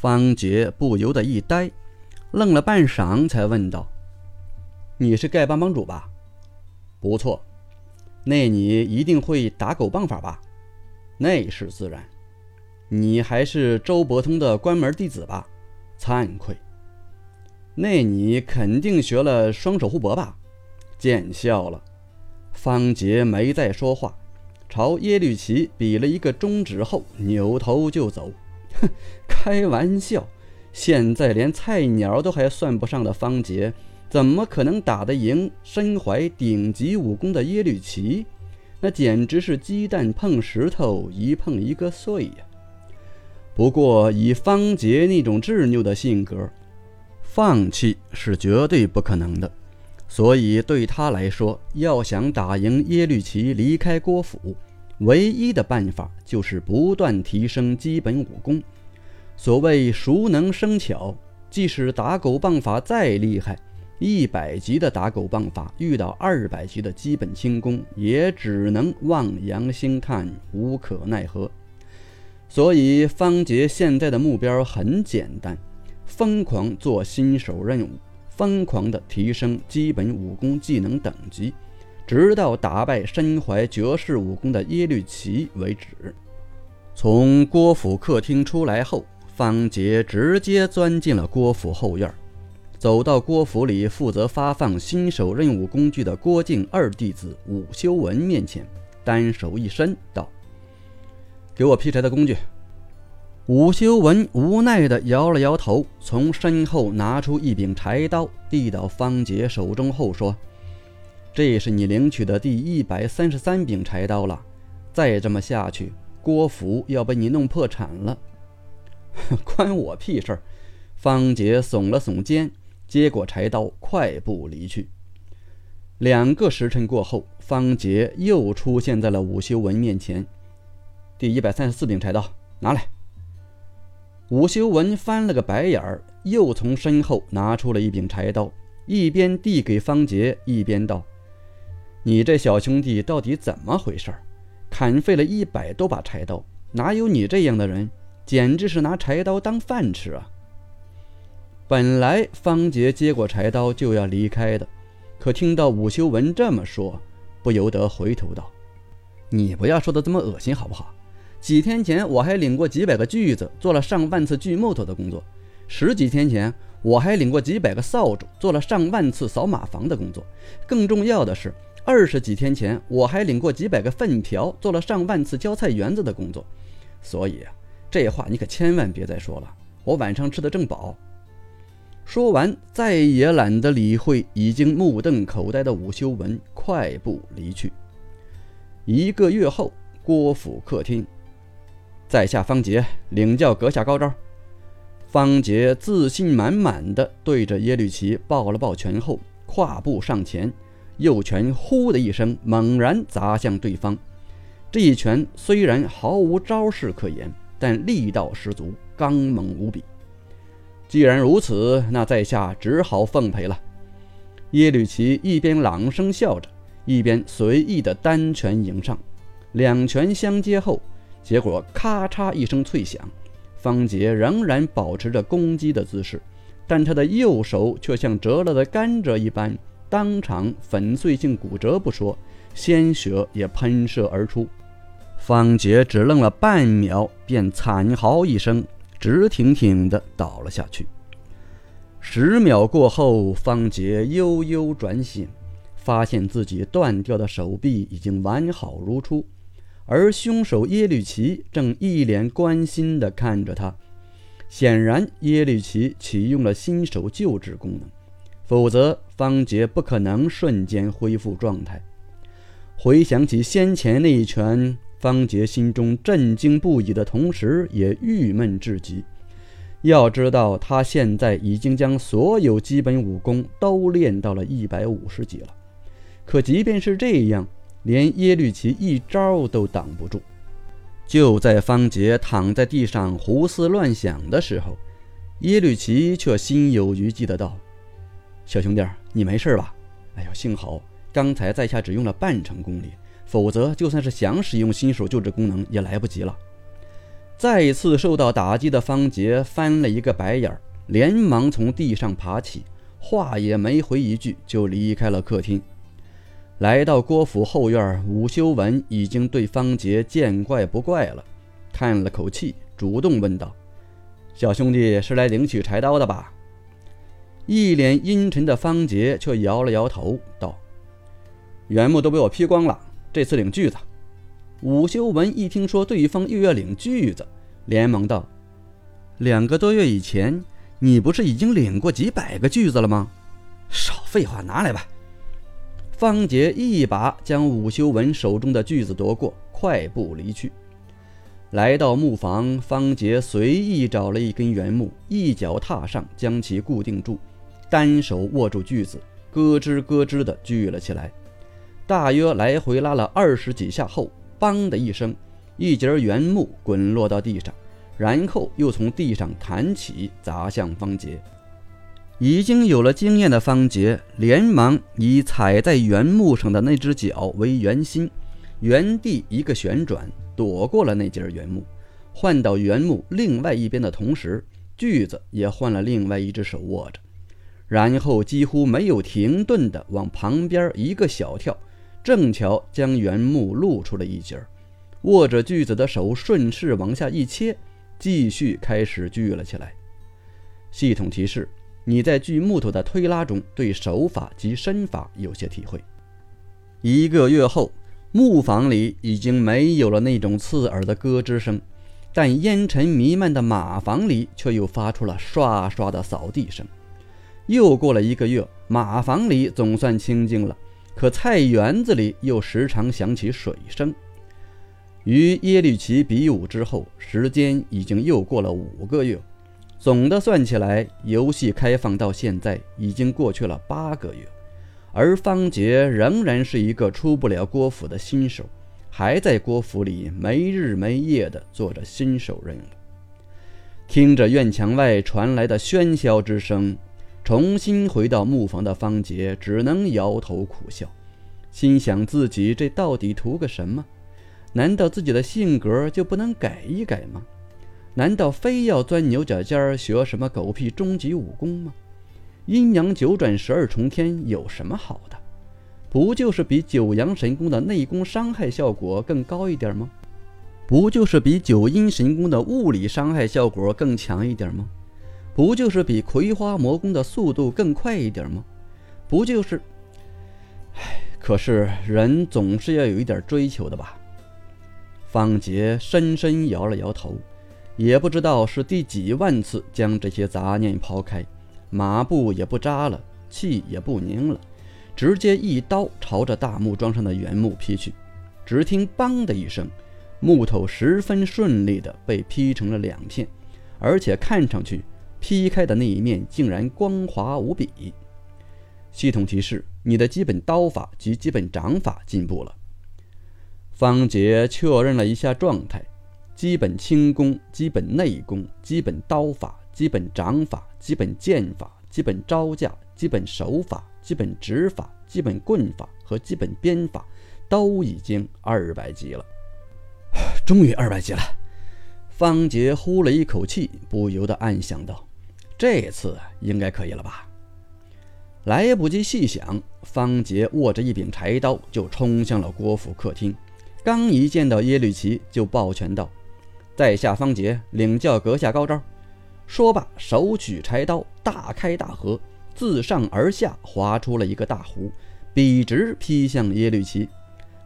方杰不由得一呆，愣了半晌，才问道：“你是丐帮帮主吧？不错，那你一定会打狗棒法吧？那是自然。你还是周伯通的关门弟子吧？惭愧。那你肯定学了双手互搏吧？见笑了。”方杰没再说话，朝耶律齐比了一个中指后，扭头就走。开玩笑！现在连菜鸟都还算不上的方杰，怎么可能打得赢身怀顶级武功的耶律齐？那简直是鸡蛋碰石头，一碰一个碎呀！不过以方杰那种执拗的性格，放弃是绝对不可能的。所以对他来说，要想打赢耶律齐，离开郭府，唯一的办法就是不断提升基本武功。所谓熟能生巧，即使打狗棒法再厉害，一百级的打狗棒法遇到二百级的基本轻功，也只能望洋兴叹，无可奈何。所以方杰现在的目标很简单：疯狂做新手任务。疯狂的提升基本武功技能等级，直到打败身怀绝世武功的耶律齐为止。从郭府客厅出来后，方杰直接钻进了郭府后院，走到郭府里负责发放新手任务工具的郭靖二弟子武修文面前，单手一伸道：“给我劈柴的工具。”武修文无奈地摇了摇头，从身后拿出一柄柴刀，递到方杰手中后说：“这是你领取的第一百三十三柄柴刀了。再这么下去，郭福要被你弄破产了。”“关我屁事儿！”方杰耸了耸肩，接过柴刀，快步离去。两个时辰过后，方杰又出现在了武修文面前。“第一百三十四柄柴刀，拿来。”武修文翻了个白眼儿，又从身后拿出了一柄柴刀，一边递给方杰，一边道：“你这小兄弟到底怎么回事？砍废了一百多把柴刀，哪有你这样的人？简直是拿柴刀当饭吃啊！”本来方杰接过柴刀就要离开的，可听到武修文这么说，不由得回头道：“你不要说的这么恶心，好不好？”几天前我还领过几百个锯子，做了上万次锯木头的工作；十几天前我还领过几百个扫帚，做了上万次扫马房的工作。更重要的是，二十几天前我还领过几百个粪瓢，做了上万次浇菜园子的工作。所以啊，这话你可千万别再说了。我晚上吃的正饱。说完，再也懒得理会已经目瞪口呆的武修文，快步离去。一个月后，郭府客厅。在下方杰领教阁下高招。方杰自信满满的对着耶律齐抱了抱拳后，跨步上前，右拳“呼”的一声猛然砸向对方。这一拳虽然毫无招式可言，但力道十足，刚猛无比。既然如此，那在下只好奉陪了。耶律齐一边朗声笑着，一边随意的单拳迎上，两拳相接后。结果咔嚓一声脆响，方杰仍然保持着攻击的姿势，但他的右手却像折了的甘蔗一般，当场粉碎性骨折不说，鲜血也喷射而出。方杰只愣了半秒，便惨嚎一声，直挺挺地倒了下去。十秒过后，方杰悠悠转醒，发现自己断掉的手臂已经完好如初。而凶手耶律齐正一脸关心地看着他，显然耶律齐启用了新手救治功能，否则方杰不可能瞬间恢复状态。回想起先前那一拳，方杰心中震惊不已的同时，也郁闷至极。要知道，他现在已经将所有基本武功都练到了一百五十级了，可即便是这样。连耶律齐一招都挡不住。就在方杰躺在地上胡思乱想的时候，耶律齐却心有余悸的道：“小兄弟，你没事吧？哎呦，幸好刚才在下只用了半成功力，否则就算是想使用新手救治功能也来不及了。”再次受到打击的方杰翻了一个白眼，连忙从地上爬起，话也没回一句就离开了客厅。来到郭府后院，武修文已经对方杰见怪不怪了，叹了口气，主动问道：“小兄弟是来领取柴刀的吧？”一脸阴沉的方杰却摇了摇头，道：“原木都被我劈光了，这次领锯子。”武修文一听说对方又要领锯子，连忙道：“两个多月以前，你不是已经领过几百个锯子了吗？少废话，拿来吧。”方杰一把将武修文手中的锯子夺过，快步离去。来到木房，方杰随意找了一根原木，一脚踏上，将其固定住，单手握住锯子，咯吱咯吱地锯了起来。大约来回拉了二十几下后。梆的一声，一截原木滚落到地上，然后又从地上弹起，砸向方杰。已经有了经验的方杰连忙以踩在原木上的那只脚为圆心，原地一个旋转，躲过了那截原木，换到原木另外一边的同时，锯子也换了另外一只手握着，然后几乎没有停顿地往旁边一个小跳。正巧将原木露出了一截儿，握着锯子的手顺势往下一切，继续开始锯了起来。系统提示：你在锯木头的推拉中对手法及身法有些体会。一个月后，木房里已经没有了那种刺耳的咯吱声，但烟尘弥漫的马房里却又发出了刷刷的扫地声。又过了一个月，马房里总算清静了。可菜园子里又时常响起水声。与耶律齐比武之后，时间已经又过了五个月，总的算起来，游戏开放到现在已经过去了八个月，而方杰仍然是一个出不了郭府的新手，还在郭府里没日没夜地做着新手任务。听着院墙外传来的喧嚣之声。重新回到木房的方杰只能摇头苦笑，心想自己这到底图个什么？难道自己的性格就不能改一改吗？难道非要钻牛角尖学什么狗屁终极武功吗？阴阳九转十二重天有什么好的？不就是比九阳神功的内功伤害效果更高一点吗？不就是比九阴神功的物理伤害效果更强一点吗？不就是比葵花魔功的速度更快一点吗？不就是……唉，可是人总是要有一点追求的吧？方杰深深摇了摇头，也不知道是第几万次将这些杂念抛开，马步也不扎了，气也不凝了，直接一刀朝着大木桩上的原木劈去。只听“梆”的一声，木头十分顺利地被劈成了两片，而且看上去……劈开的那一面竟然光滑无比。系统提示：你的基本刀法及基本掌法进步了。方杰确认了一下状态：基本轻功、基本内功、基本刀法、基本掌法、基本剑法、基本招架、基本手法、基本指法、基本棍法和基本鞭法都已经二百级了。终于二百级了！方杰呼了一口气，不由得暗想道。这次应该可以了吧？来不及细想，方杰握着一柄柴刀就冲向了郭府客厅。刚一见到耶律齐，就抱拳道：“在下方杰，领教阁下高招。”说罢，手举柴刀，大开大合，自上而下划出了一个大弧，笔直劈向耶律齐。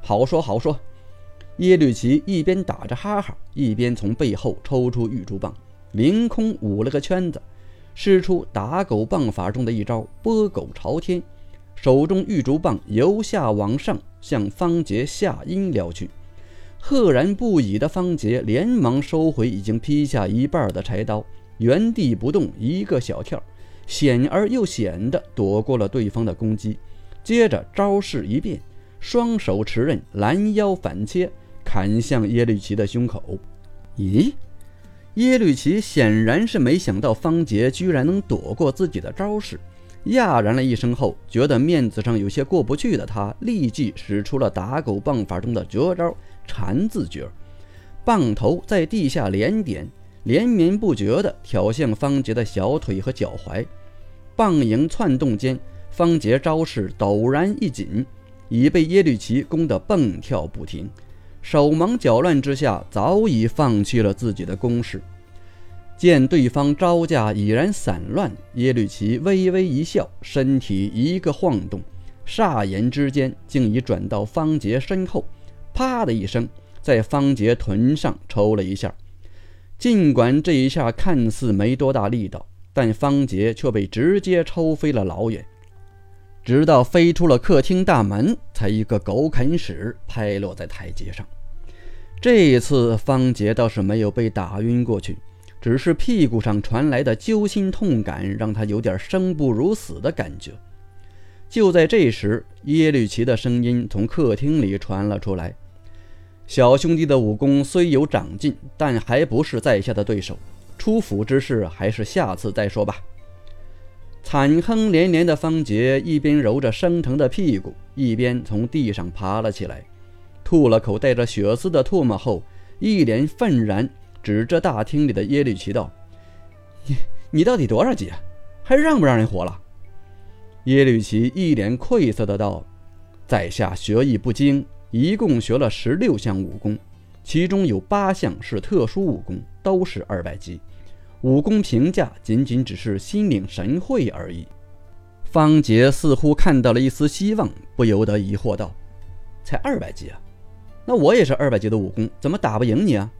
好说好说。耶律齐一边打着哈哈，一边从背后抽出玉竹棒，凌空舞了个圈子。施出打狗棒法中的一招“拨狗朝天”，手中玉竹棒由下往上向方杰下阴撩去。赫然不已的方杰连忙收回已经劈下一半的柴刀，原地不动，一个小跳，险而又险地躲过了对方的攻击。接着招式一变，双手持刃，拦腰反切，砍向耶律齐的胸口。咦？耶律齐显然是没想到方杰居然能躲过自己的招式，讶然了一声后，觉得面子上有些过不去的他，立即使出了打狗棒法中的绝招缠字诀，棒头在地下连点，连绵不绝地挑向方杰的小腿和脚踝。棒影窜动间，方杰招式陡然一紧，已被耶律齐攻得蹦跳不停。手忙脚乱之下，早已放弃了自己的攻势。见对方招架已然散乱，耶律齐微微一笑，身体一个晃动，霎眼之间竟已转到方杰身后，啪的一声，在方杰臀上抽了一下。尽管这一下看似没多大力道，但方杰却被直接抽飞了老远，直到飞出了客厅大门，才一个狗啃屎拍落在台阶上。这一次，方杰倒是没有被打晕过去。只是屁股上传来的揪心痛感，让他有点生不如死的感觉。就在这时，耶律齐的声音从客厅里传了出来：“小兄弟的武功虽有长进，但还不是在下的对手。出府之事，还是下次再说吧。”惨哼连连的方杰一边揉着生疼的屁股，一边从地上爬了起来，吐了口带着血丝的唾沫后，一脸愤然。指着大厅里的耶律齐道：“你你到底多少级啊？还让不让人活了？”耶律齐一脸愧色的道：“在下学艺不精，一共学了十六项武功，其中有八项是特殊武功，都是二百级。武功评价仅仅只是心领神会而已。”方杰似乎看到了一丝希望，不由得疑惑道：“才二百级啊？那我也是二百级的武功，怎么打不赢你啊？”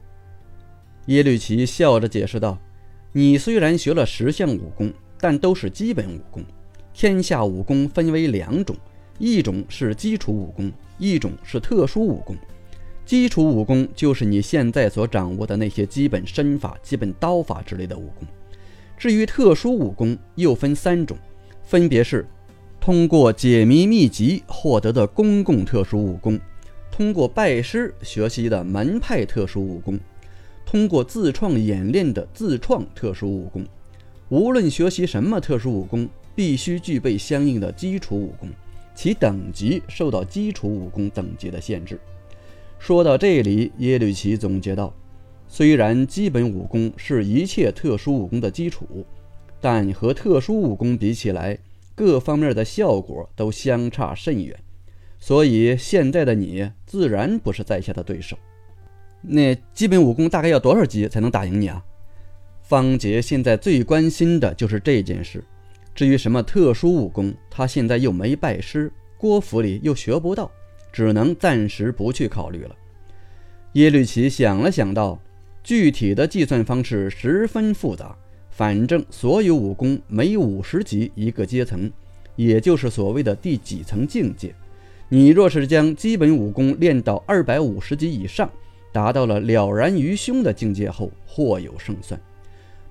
耶律齐笑着解释道：“你虽然学了十项武功，但都是基本武功。天下武功分为两种，一种是基础武功，一种是特殊武功。基础武功就是你现在所掌握的那些基本身法、基本刀法之类的武功。至于特殊武功，又分三种，分别是通过解谜秘籍获得的公共特殊武功，通过拜师学习的门派特殊武功。”通过自创演练的自创特殊武功，无论学习什么特殊武功，必须具备相应的基础武功，其等级受到基础武功等级的限制。说到这里，耶律齐总结道：“虽然基本武功是一切特殊武功的基础，但和特殊武功比起来，各方面的效果都相差甚远，所以现在的你自然不是在下的对手。”那基本武功大概要多少级才能打赢你啊？方杰现在最关心的就是这件事。至于什么特殊武功，他现在又没拜师，郭府里又学不到，只能暂时不去考虑了。耶律齐想了想道：“具体的计算方式十分复杂，反正所有武功每五十级一个阶层，也就是所谓的第几层境界。你若是将基本武功练到二百五十级以上，达到了了然于胸的境界后，或有胜算。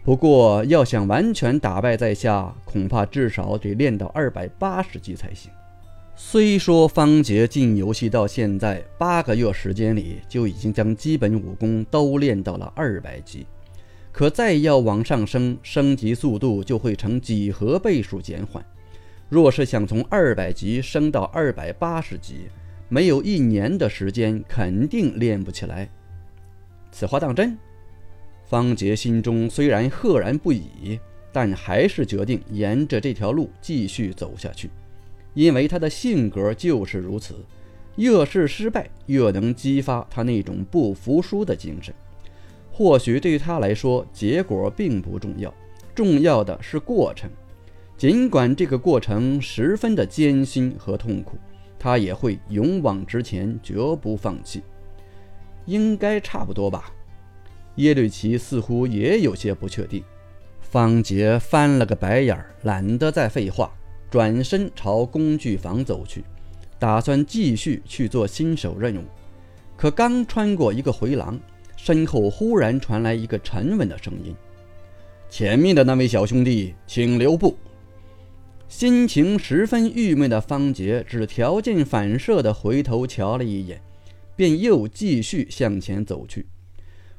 不过，要想完全打败在下，恐怕至少得练到二百八十级才行。虽说方杰进游戏到现在八个月时间里，就已经将基本武功都练到了二百级，可再要往上升，升级速度就会成几何倍数减缓。若是想从二百级升到二百八十级，没有一年的时间，肯定练不起来。此话当真？方杰心中虽然赫然不已，但还是决定沿着这条路继续走下去，因为他的性格就是如此。越是失败，越能激发他那种不服输的精神。或许对他来说，结果并不重要，重要的是过程。尽管这个过程十分的艰辛和痛苦。他也会勇往直前，绝不放弃。应该差不多吧？耶律齐似乎也有些不确定。方杰翻了个白眼儿，懒得再废话，转身朝工具房走去，打算继续去做新手任务。可刚穿过一个回廊，身后忽然传来一个沉稳的声音：“前面的那位小兄弟，请留步。”心情十分郁闷的方杰只条件反射地回头瞧了一眼，便又继续向前走去。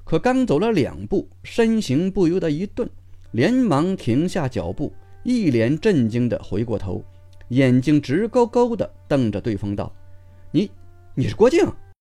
可刚走了两步，身形不由得一顿，连忙停下脚步，一脸震惊的回过头，眼睛直勾勾的瞪着对方道：“你，你是郭靖？”